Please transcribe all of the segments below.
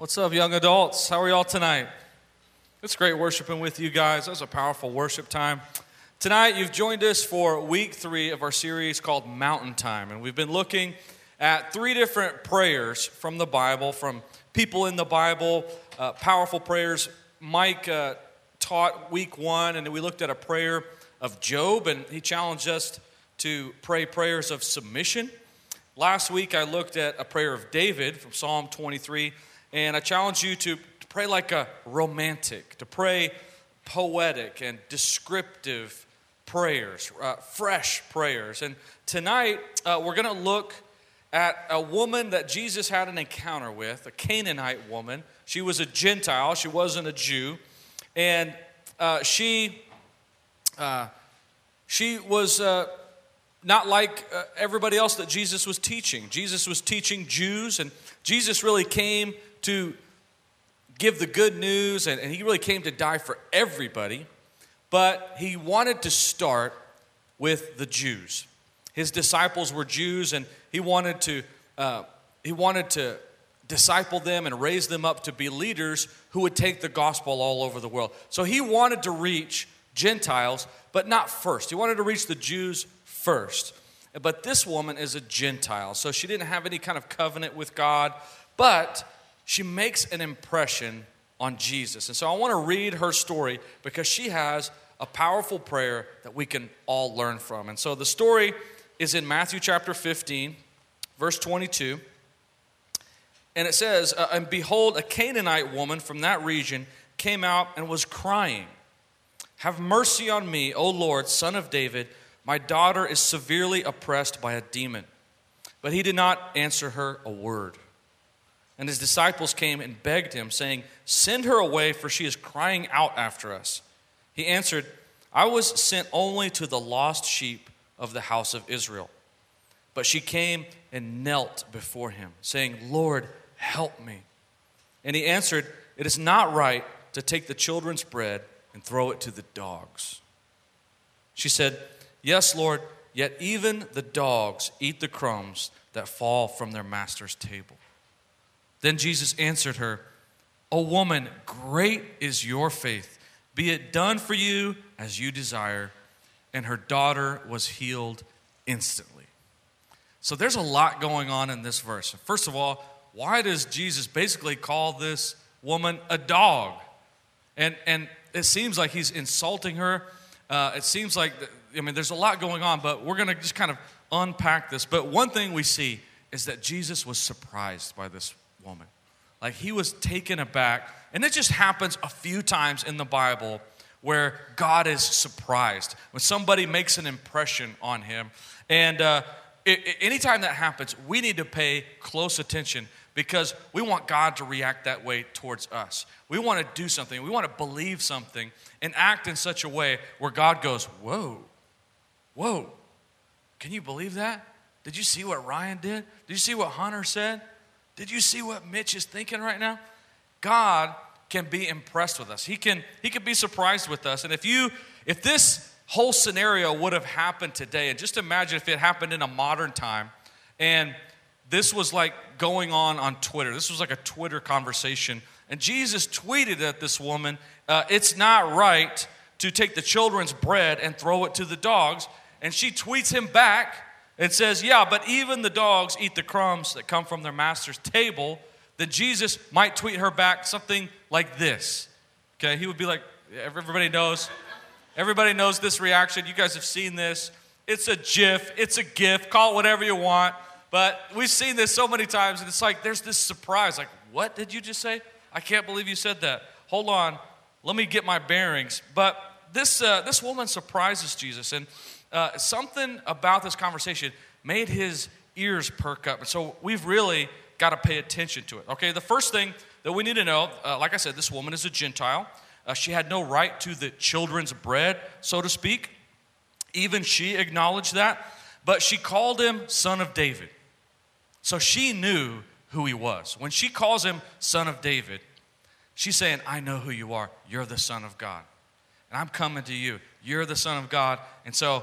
What's up, young adults? How are y'all tonight? It's great worshiping with you guys. That was a powerful worship time. Tonight, you've joined us for week three of our series called Mountain Time. And we've been looking at three different prayers from the Bible, from people in the Bible, uh, powerful prayers. Mike uh, taught week one, and we looked at a prayer of Job, and he challenged us to pray prayers of submission. Last week, I looked at a prayer of David from Psalm 23, and I challenge you to, to pray like a romantic, to pray poetic and descriptive prayers, uh, fresh prayers. And tonight, uh, we're going to look at a woman that Jesus had an encounter with, a Canaanite woman. She was a Gentile, she wasn't a Jew. And uh, she, uh, she was uh, not like uh, everybody else that Jesus was teaching. Jesus was teaching Jews, and Jesus really came to give the good news, and, and he really came to die for everybody. But he wanted to start with the Jews. His disciples were Jews, and he wanted to uh, he wanted to disciple them and raise them up to be leaders who would take the gospel all over the world. So he wanted to reach Gentiles, but not first. He wanted to reach the Jews first. But this woman is a Gentile, so she didn't have any kind of covenant with God, but she makes an impression on Jesus. And so I want to read her story because she has a powerful prayer that we can all learn from. And so the story is in Matthew chapter 15, verse 22. And it says, uh, And behold, a Canaanite woman from that region came out and was crying, Have mercy on me, O Lord, son of David. My daughter is severely oppressed by a demon. But he did not answer her a word. And his disciples came and begged him, saying, Send her away, for she is crying out after us. He answered, I was sent only to the lost sheep of the house of Israel. But she came and knelt before him, saying, Lord, help me. And he answered, It is not right to take the children's bread and throw it to the dogs. She said, Yes, Lord, yet even the dogs eat the crumbs that fall from their master's table. Then Jesus answered her, O woman, great is your faith. Be it done for you as you desire. And her daughter was healed instantly. So there's a lot going on in this verse. First of all, why does Jesus basically call this woman a dog? And, and it seems like he's insulting her. Uh, it seems like I mean, there's a lot going on, but we're going to just kind of unpack this. But one thing we see is that Jesus was surprised by this woman. Like he was taken aback. And it just happens a few times in the Bible where God is surprised when somebody makes an impression on him. And uh, it, anytime that happens, we need to pay close attention because we want God to react that way towards us. We want to do something, we want to believe something and act in such a way where God goes, Whoa, Whoa, can you believe that? Did you see what Ryan did? Did you see what Hunter said? Did you see what Mitch is thinking right now? God can be impressed with us. He can he can be surprised with us. And if you if this whole scenario would have happened today and just imagine if it happened in a modern time and this was like going on on Twitter. This was like a Twitter conversation and Jesus tweeted at this woman, uh, "It's not right to take the children's bread and throw it to the dogs." And she tweets him back and says, Yeah, but even the dogs eat the crumbs that come from their master's table. That Jesus might tweet her back something like this. Okay, he would be like, Everybody knows. Everybody knows this reaction. You guys have seen this. It's a GIF, it's a GIF, call it whatever you want. But we've seen this so many times, and it's like there's this surprise like, What did you just say? I can't believe you said that. Hold on, let me get my bearings. But this, uh, this woman surprises Jesus. And uh, something about this conversation made his ears perk up. And so we've really got to pay attention to it. Okay, the first thing that we need to know, uh, like I said, this woman is a Gentile. Uh, she had no right to the children's bread, so to speak. Even she acknowledged that. But she called him son of David. So she knew who he was. When she calls him son of David, she's saying, I know who you are. You're the son of God. And I'm coming to you. You're the son of God. And so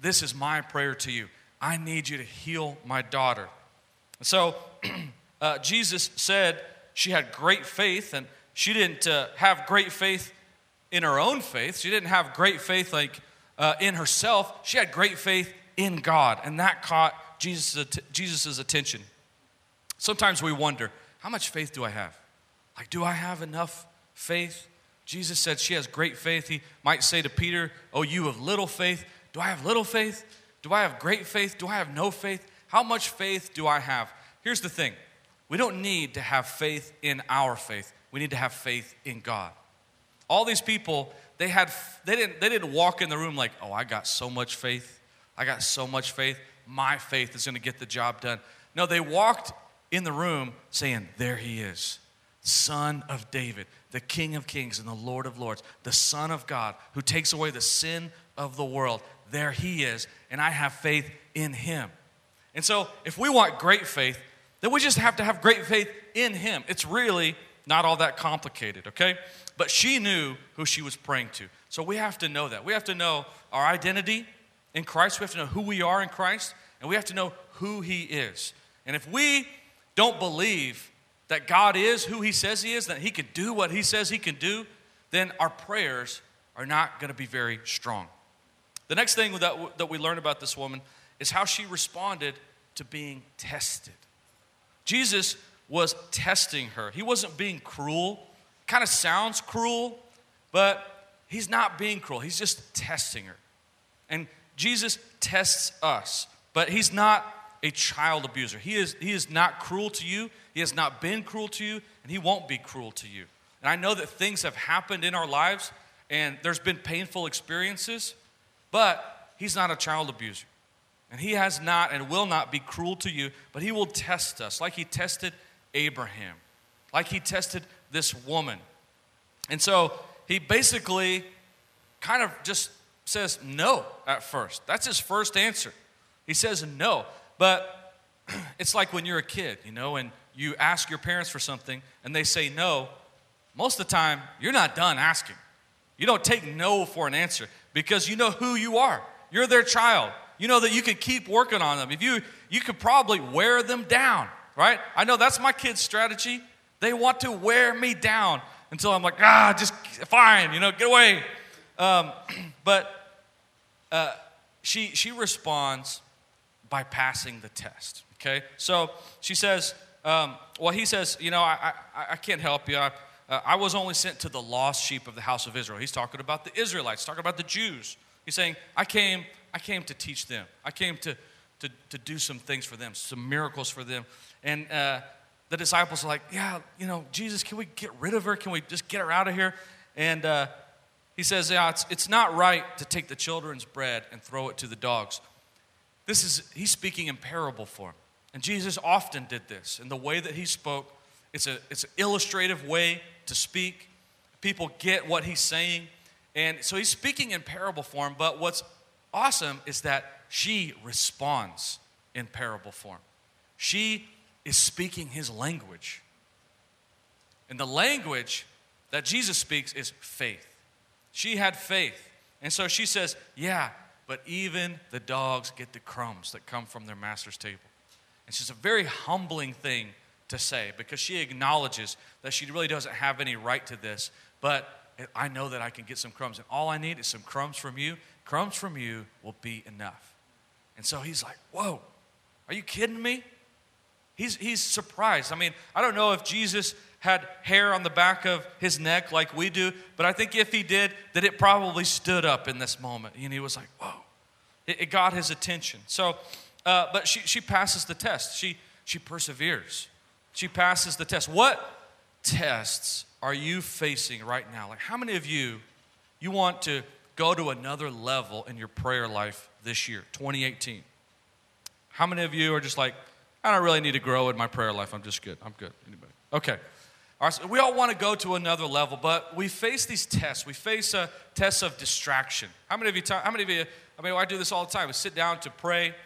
this is my prayer to you. I need you to heal my daughter. So uh, Jesus said she had great faith, and she didn't uh, have great faith in her own faith. She didn't have great faith like uh, in herself. She had great faith in God, and that caught Jesus' Jesus's attention. Sometimes we wonder, how much faith do I have? Like, do I have enough faith? Jesus said she has great faith. He might say to Peter, Oh, you have little faith. Do I have little faith? Do I have great faith? Do I have no faith? How much faith do I have? Here's the thing we don't need to have faith in our faith, we need to have faith in God. All these people, they, had, they, didn't, they didn't walk in the room like, oh, I got so much faith. I got so much faith. My faith is going to get the job done. No, they walked in the room saying, There he is, Son of David, the King of Kings and the Lord of Lords, the Son of God who takes away the sin of the world. There he is, and I have faith in him. And so, if we want great faith, then we just have to have great faith in him. It's really not all that complicated, okay? But she knew who she was praying to. So we have to know that. We have to know our identity in Christ. We have to know who we are in Christ, and we have to know who he is. And if we don't believe that God is who he says he is, that he can do what he says he can do, then our prayers are not going to be very strong. The next thing that, that we learn about this woman is how she responded to being tested. Jesus was testing her. He wasn't being cruel. Kind of sounds cruel, but he's not being cruel. He's just testing her. And Jesus tests us, but he's not a child abuser. He is, he is not cruel to you. He has not been cruel to you, and he won't be cruel to you. And I know that things have happened in our lives, and there's been painful experiences, but he's not a child abuser. And he has not and will not be cruel to you, but he will test us like he tested Abraham, like he tested this woman. And so he basically kind of just says no at first. That's his first answer. He says no. But it's like when you're a kid, you know, and you ask your parents for something and they say no, most of the time you're not done asking. You don't take no for an answer because you know who you are. You're their child. You know that you could keep working on them. If you you could probably wear them down, right? I know that's my kids' strategy. They want to wear me down until I'm like, ah, just fine, you know, get away. Um, but uh, she she responds by passing the test. Okay, so she says, um, well, he says, you know, I, I, I can't help you. I, uh, I was only sent to the lost sheep of the house of Israel. He's talking about the Israelites, talking about the Jews. He's saying, I came, I came to teach them. I came to, to, to do some things for them, some miracles for them. And uh, the disciples are like, yeah, you know, Jesus, can we get rid of her? Can we just get her out of here? And uh, he says, yeah, it's, it's not right to take the children's bread and throw it to the dogs. This is, he's speaking in parable form. And Jesus often did this. And the way that he spoke, it's, a, it's an illustrative way to speak. People get what he's saying. And so he's speaking in parable form, but what's awesome is that she responds in parable form. She is speaking his language. And the language that Jesus speaks is faith. She had faith. And so she says, Yeah, but even the dogs get the crumbs that come from their master's table. And It's just a very humbling thing to say because she acknowledges that she really doesn't have any right to this, but I know that I can get some crumbs, and all I need is some crumbs from you. Crumbs from you will be enough. And so he's like, Whoa, are you kidding me? He's, he's surprised. I mean, I don't know if Jesus had hair on the back of his neck like we do, but I think if he did, that it probably stood up in this moment. And he was like, whoa. It, it got his attention. So, uh, but she, she passes the test. She, she perseveres. She passes the test. What tests are you facing right now? Like, how many of you, you want to go to another level in your prayer life this year, 2018? How many of you are just like, I don't really need to grow in my prayer life. I'm just good. I'm good. Anybody? Okay. All right, so we all want to go to another level, but we face these tests. We face uh, a test of distraction. How many of you? How many of you? I mean, I do this all the time. We sit down to pray,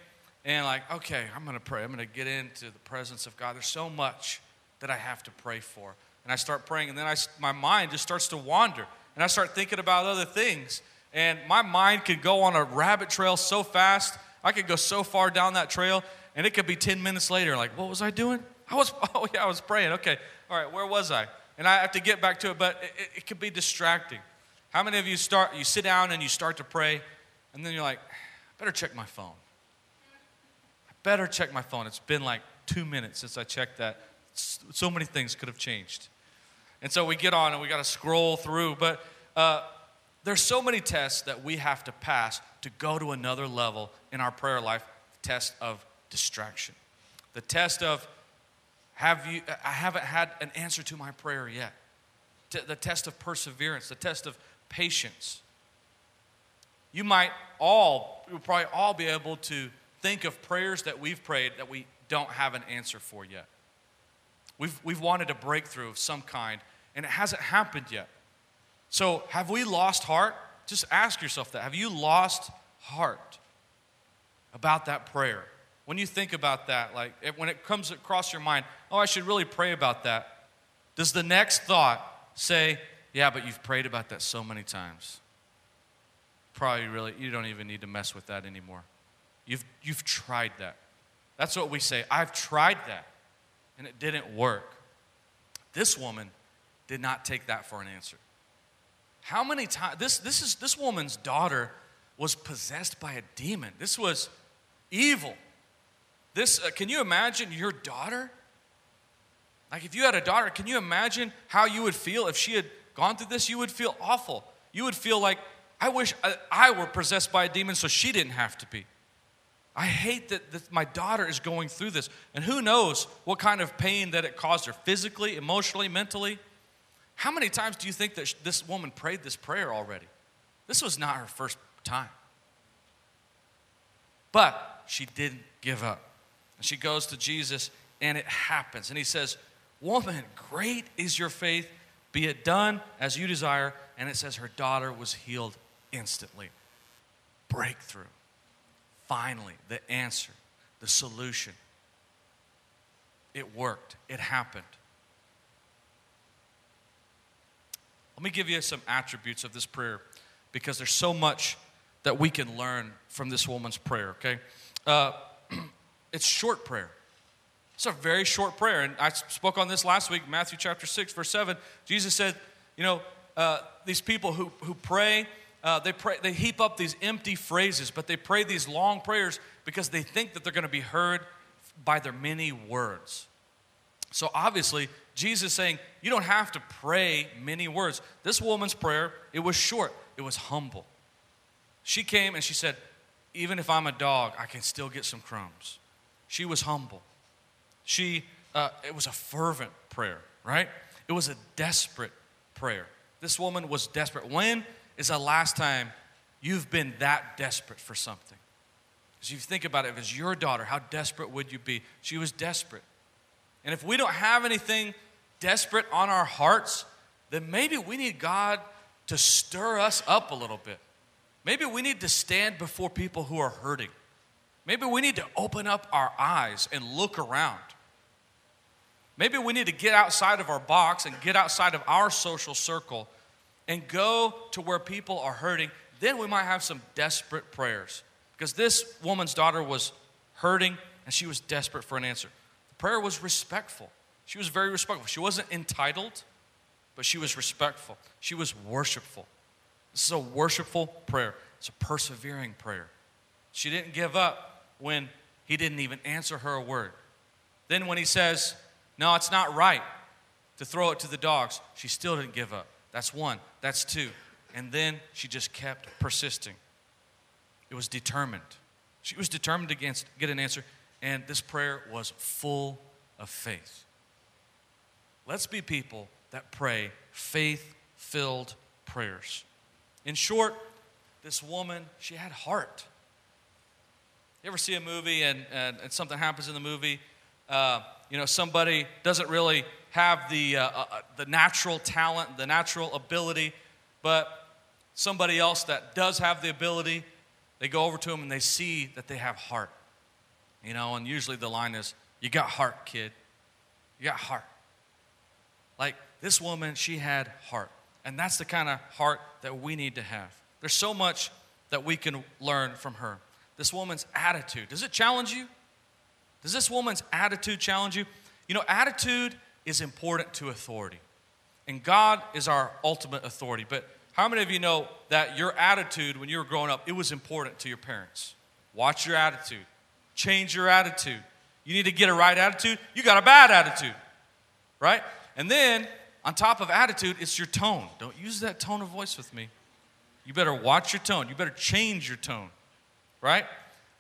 and like, okay, I'm going to pray. I'm going to get into the presence of God. There's so much that I have to pray for, and I start praying, and then I, my mind just starts to wander, and I start thinking about other things, and my mind could go on a rabbit trail so fast. I could go so far down that trail, and it could be 10 minutes later. Like, what was I doing? I was, oh yeah, I was praying. Okay, all right, where was I? And I have to get back to it, but it, it, could be distracting. How many of you start, you sit down and you start to pray, and then you're like, better check my phone. Better check my phone. It's been like two minutes since I checked that. So many things could have changed. And so we get on and we got to scroll through. But uh, there's so many tests that we have to pass to go to another level in our prayer life the test of distraction, the test of have you, I haven't had an answer to my prayer yet, the test of perseverance, the test of patience. You might all, you'll probably all be able to think of prayers that we've prayed that we don't have an answer for yet. We've, we've wanted a breakthrough of some kind, and it hasn't happened yet. So, have we lost heart? Just ask yourself that. Have you lost heart about that prayer? When you think about that, like when it comes across your mind, oh, I should really pray about that, does the next thought say, yeah, but you've prayed about that so many times? Probably really, you don't even need to mess with that anymore. You've, you've tried that. That's what we say. I've tried that, and it didn't work. This woman did not take that for an answer. How many times this this is this woman's daughter was possessed by a demon. This was evil. This uh, can you imagine your daughter? Like if you had a daughter, can you imagine how you would feel if she had gone through this? You would feel awful. You would feel like I wish I, I were possessed by a demon so she didn't have to be. I hate that, that my daughter is going through this. And who knows what kind of pain that it caused her physically, emotionally, mentally. How many times do you think that this woman prayed this prayer already? This was not her first time. But she didn't give up. And she goes to Jesus, and it happens. And he says, Woman, great is your faith. Be it done as you desire. And it says her daughter was healed instantly. Breakthrough. Finally, the answer, the solution. It worked, it happened. Let me give you some attributes of this prayer because there's so much that we can learn from this woman's prayer, okay? Uh, it's short prayer. It's a very short prayer. And I spoke on this last week, Matthew chapter 6, verse 7. Jesus said, you know, uh, these people who, who pray, uh, they pray, they heap up these empty phrases, but they pray these long prayers because they think that they're going to be heard by their many words. So obviously, Jesus saying, you don't have to pray many words. This woman's prayer, it was short, it was humble. She came and she said, even if I'm a dog, I can still get some crumbs. She was humble. She, uh, it was a fervent prayer, right? It was a desperate prayer. This woman was desperate. When is the last time you've been that desperate for something? Because you think about it, if it's your daughter, how desperate would you be? She was desperate. And if we don't have anything desperate on our hearts, then maybe we need God to stir us up a little bit. Maybe we need to stand before people who are hurting. Maybe we need to open up our eyes and look around. Maybe we need to get outside of our box and get outside of our social circle and go to where people are hurting. Then we might have some desperate prayers. Because this woman's daughter was hurting and she was desperate for an answer. The prayer was respectful. She was very respectful. She wasn't entitled, but she was respectful. She was worshipful. This is a worshipful prayer, it's a persevering prayer. She didn't give up when he didn't even answer her a word. Then, when he says, No, it's not right to throw it to the dogs, she still didn't give up. That's one, that's two. And then she just kept persisting. It was determined. She was determined to get an answer, and this prayer was full of faith. Let's be people that pray faith filled prayers. In short, this woman, she had heart. You ever see a movie and, and, and something happens in the movie? Uh, you know, somebody doesn't really have the, uh, uh, the natural talent, the natural ability, but somebody else that does have the ability, they go over to them and they see that they have heart. You know, and usually the line is, You got heart, kid. You got heart. Like this woman, she had heart. And that's the kind of heart that we need to have. There's so much that we can learn from her. This woman's attitude, does it challenge you? Does this woman's attitude challenge you? You know, attitude is important to authority. And God is our ultimate authority. But how many of you know that your attitude when you were growing up, it was important to your parents? Watch your attitude. Change your attitude. You need to get a right attitude, you got a bad attitude. Right? And then on top of attitude, it's your tone. Don't use that tone of voice with me. You better watch your tone. You better change your tone. Right?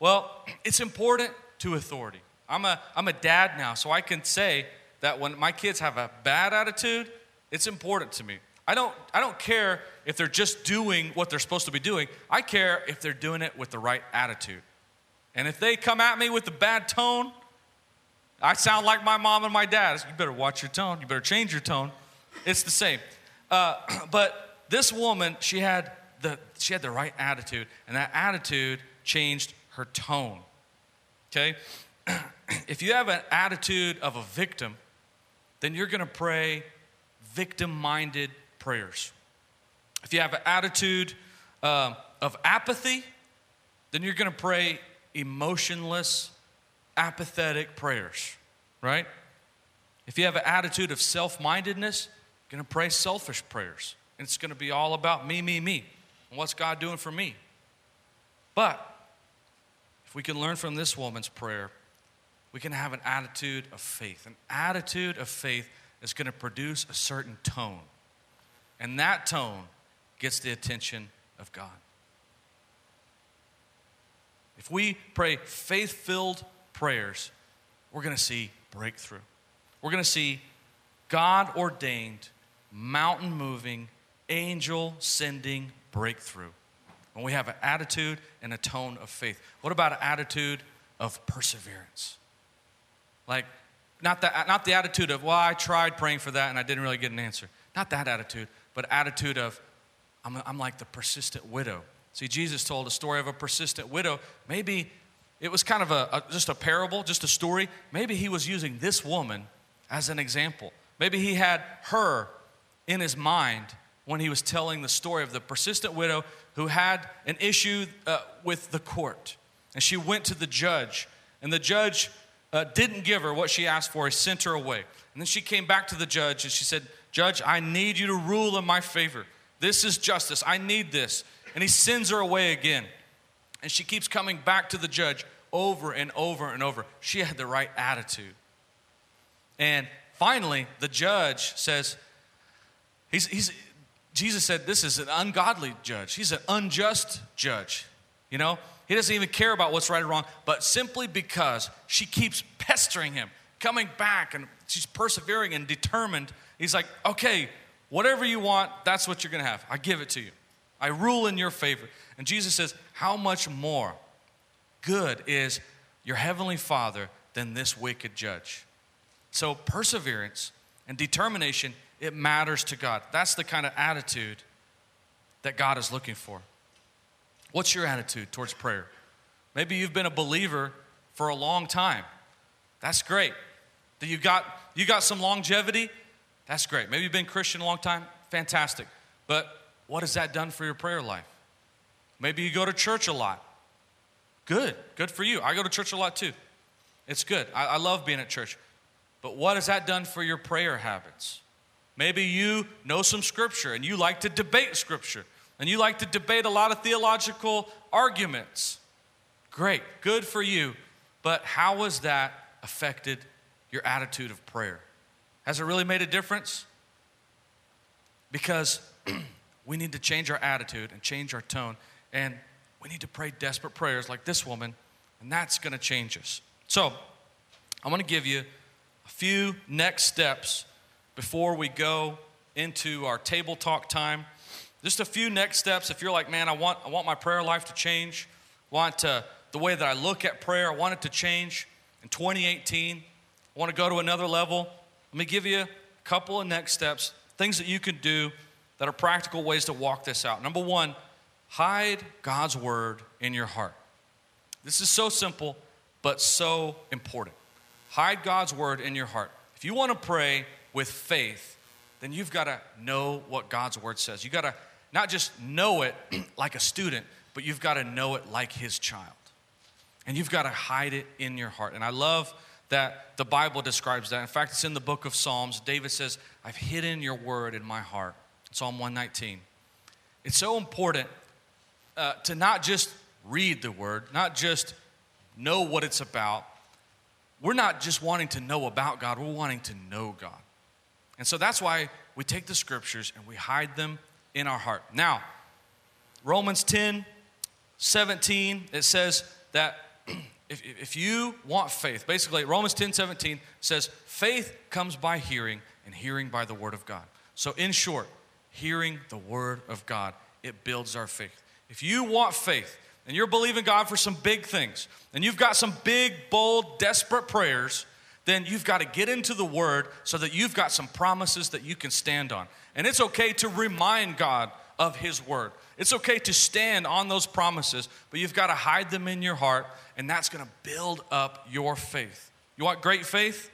Well, it's important to authority. I'm a, I'm a dad now, so I can say that when my kids have a bad attitude, it's important to me. I don't, I don't care if they're just doing what they're supposed to be doing. I care if they're doing it with the right attitude. And if they come at me with a bad tone, I sound like my mom and my dad. You better watch your tone. You better change your tone. It's the same. Uh, but this woman, she had the she had the right attitude, and that attitude changed her tone. Okay, if you have an attitude of a victim, then you're going to pray victim-minded prayers. If you have an attitude uh, of apathy, then you're going to pray emotionless, apathetic prayers, right? If you have an attitude of self mindedness, you're going to pray selfish prayers. And it's going to be all about me, me, me. And what's God doing for me? But if we can learn from this woman's prayer, we can have an attitude of faith. An attitude of faith is going to produce a certain tone. And that tone gets the attention of God. If we pray faith filled prayers, we're going to see breakthrough. We're going to see God ordained, mountain moving, angel sending breakthrough. When we have an attitude and a tone of faith. What about an attitude of perseverance? Like, not the, not the attitude of, well, I tried praying for that and I didn't really get an answer. Not that attitude, but attitude of, I'm, I'm like the persistent widow. See, Jesus told a story of a persistent widow. Maybe it was kind of a, a, just a parable, just a story. Maybe he was using this woman as an example. Maybe he had her in his mind when he was telling the story of the persistent widow who had an issue uh, with the court. And she went to the judge, and the judge uh, didn't give her what she asked for. He sent her away. And then she came back to the judge and she said, Judge, I need you to rule in my favor. This is justice. I need this and he sends her away again. And she keeps coming back to the judge over and over and over. She had the right attitude. And finally, the judge says, he's, he's, Jesus said, This is an ungodly judge. He's an unjust judge. You know, he doesn't even care about what's right or wrong, but simply because she keeps pestering him, coming back, and she's persevering and determined, he's like, Okay, whatever you want, that's what you're gonna have. I give it to you. I rule in your favor. And Jesus says, How much more good is your heavenly Father than this wicked judge? So, perseverance and determination, it matters to God. That's the kind of attitude that God is looking for. What's your attitude towards prayer? Maybe you've been a believer for a long time. That's great. That you got you got some longevity. That's great. Maybe you've been Christian a long time. Fantastic. But what has that done for your prayer life? Maybe you go to church a lot. Good, good for you. I go to church a lot too. It's good. I, I love being at church. But what has that done for your prayer habits? Maybe you know some scripture and you like to debate scripture and you like to debate a lot of theological arguments. Great, good for you. But how has that affected your attitude of prayer? Has it really made a difference? Because we need to change our attitude and change our tone. And we need to pray desperate prayers like this woman, and that's to change us. So, I want to give you a few next steps before we go into our table talk time. Just a few next steps. If you're like, man, I want, I want my prayer life to change, want to, the way that I look at prayer, I want it to change in 2018. I want to go to another level. Let me give you a couple of next steps, things that you can do that are practical ways to walk this out. Number one, hide God's word in your heart. This is so simple, but so important. Hide God's word in your heart. If you want to pray with faith, then you've got to know what God's word says. You've got to not just know it like a student, but you've got to know it like his child. And you've got to hide it in your heart. And I love that the Bible describes that. In fact, it's in the book of Psalms. David says, I've hidden your word in my heart. Psalm 119. It's so important uh, to not just read the word, not just know what it's about. We're not just wanting to know about God, we're wanting to know God. And so that's why we take the scriptures and we hide them in our heart. Now, Romans 10 17, it says that if, if you want faith, basically, Romans 10 17 says, faith comes by hearing, and hearing by the word of God. So, in short, hearing the word of God, it builds our faith. If you want faith, and you're believing God for some big things, and you've got some big, bold, desperate prayers, then you've got to get into the Word so that you've got some promises that you can stand on. And it's okay to remind God of His Word. It's okay to stand on those promises, but you've got to hide them in your heart, and that's going to build up your faith. You want great faith?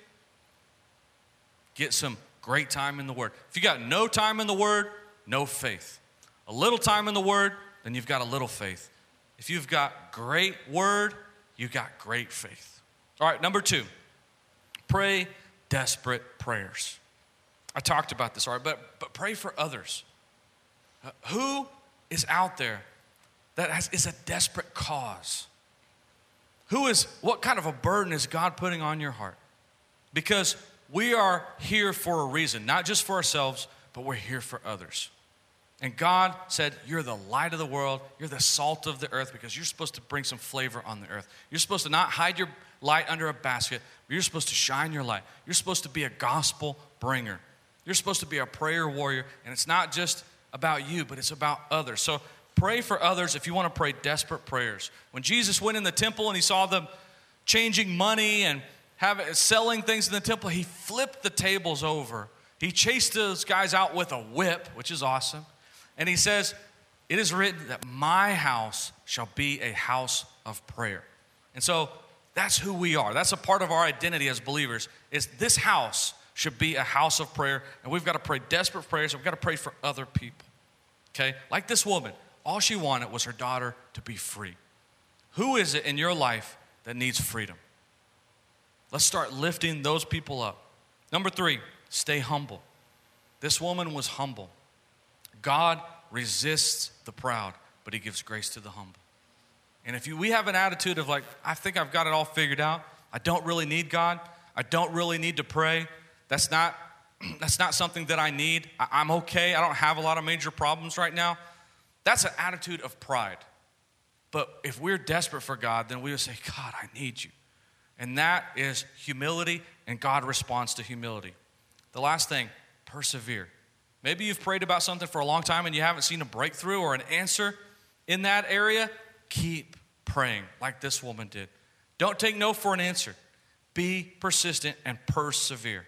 Get some great time in the Word. If you got no time in the Word, no faith. A little time in the Word, then you've got a little faith. If you've got great Word, you've got great faith. All right, number two, pray desperate prayers. I talked about this, all right, but, but pray for others. Uh, who is out there that has, is a desperate cause? Who is, what kind of a burden is God putting on your heart? Because we are here for a reason, not just for ourselves, but we're here for others. And God said, You're the light of the world. You're the salt of the earth because you're supposed to bring some flavor on the earth. You're supposed to not hide your light under a basket, you're supposed to shine your light. You're supposed to be a gospel bringer. You're supposed to be a prayer warrior. And it's not just about you, but it's about others. So pray for others if you want to pray desperate prayers. When Jesus went in the temple and he saw them changing money and have, selling things in the temple, he flipped the tables over. He chased those guys out with a whip, which is awesome. And he says, It is written that my house shall be a house of prayer. And so that's who we are. That's a part of our identity as believers. Is this house should be a house of prayer, and we've got to pray desperate prayers. We've got to pray for other people. Okay? Like this woman, all she wanted was her daughter to be free. Who is it in your life that needs freedom? Let's start lifting those people up. Number three, stay humble. This woman was humble. God resists the proud, but he gives grace to the humble. And if you, we have an attitude of like, I think I've got it all figured out, I don't really need God, I don't really need to pray, that's not, that's not something that I need, I, I'm okay, I don't have a lot of major problems right now, that's an attitude of pride. But if we're desperate for God, then we would say, God, I need you. And that is humility, and God responds to humility. The last thing, persevere. Maybe you've prayed about something for a long time and you haven't seen a breakthrough or an answer in that area. Keep praying like this woman did. Don't take no for an answer. Be persistent and persevere.